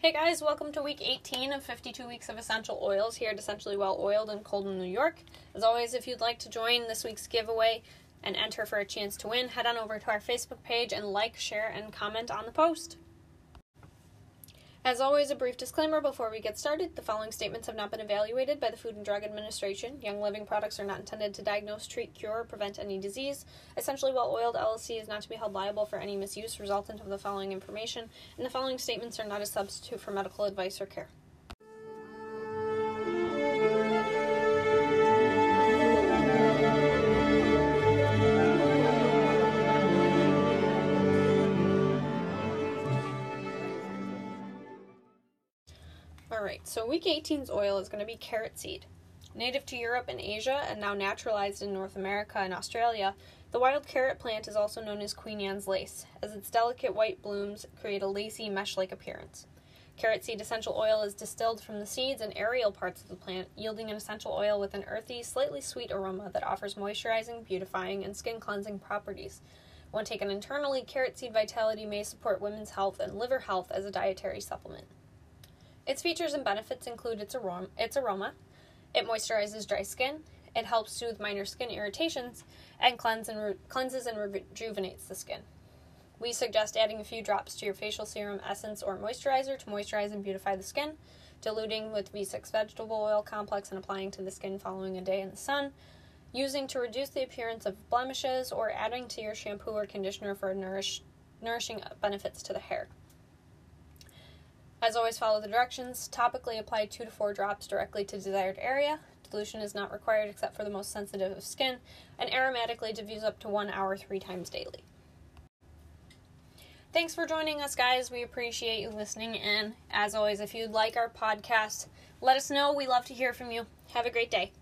Hey guys, welcome to week 18 of 52 weeks of essential oils here at Essentially Well Oiled in New York. As always, if you'd like to join this week's giveaway and enter for a chance to win, head on over to our Facebook page and like, share, and comment on the post. As always, a brief disclaimer before we get started. The following statements have not been evaluated by the Food and Drug Administration. Young Living products are not intended to diagnose, treat, cure, or prevent any disease. Essentially Well Oiled LLC is not to be held liable for any misuse resultant of the following information, and the following statements are not a substitute for medical advice or care. Alright, so week 18's oil is going to be carrot seed. Native to Europe and Asia and now naturalized in North America and Australia, the wild carrot plant is also known as Queen Anne's lace, as its delicate white blooms create a lacy mesh like appearance. Carrot seed essential oil is distilled from the seeds and aerial parts of the plant, yielding an essential oil with an earthy, slightly sweet aroma that offers moisturizing, beautifying, and skin cleansing properties. When taken internally, carrot seed vitality may support women's health and liver health as a dietary supplement. Its features and benefits include its aroma, its aroma. It moisturizes dry skin. It helps soothe minor skin irritations and, cleanse and re- cleanses and rejuvenates the skin. We suggest adding a few drops to your facial serum essence or moisturizer to moisturize and beautify the skin, diluting with V6 vegetable oil complex and applying to the skin following a day in the sun, using to reduce the appearance of blemishes, or adding to your shampoo or conditioner for nourish, nourishing benefits to the hair. As always, follow the directions. Topically apply 2 to 4 drops directly to desired area. Dilution is not required except for the most sensitive of skin, and aromatically diffuse up to 1 hour 3 times daily. Thanks for joining us, guys. We appreciate you listening in. As always, if you'd like our podcast, let us know. We love to hear from you. Have a great day.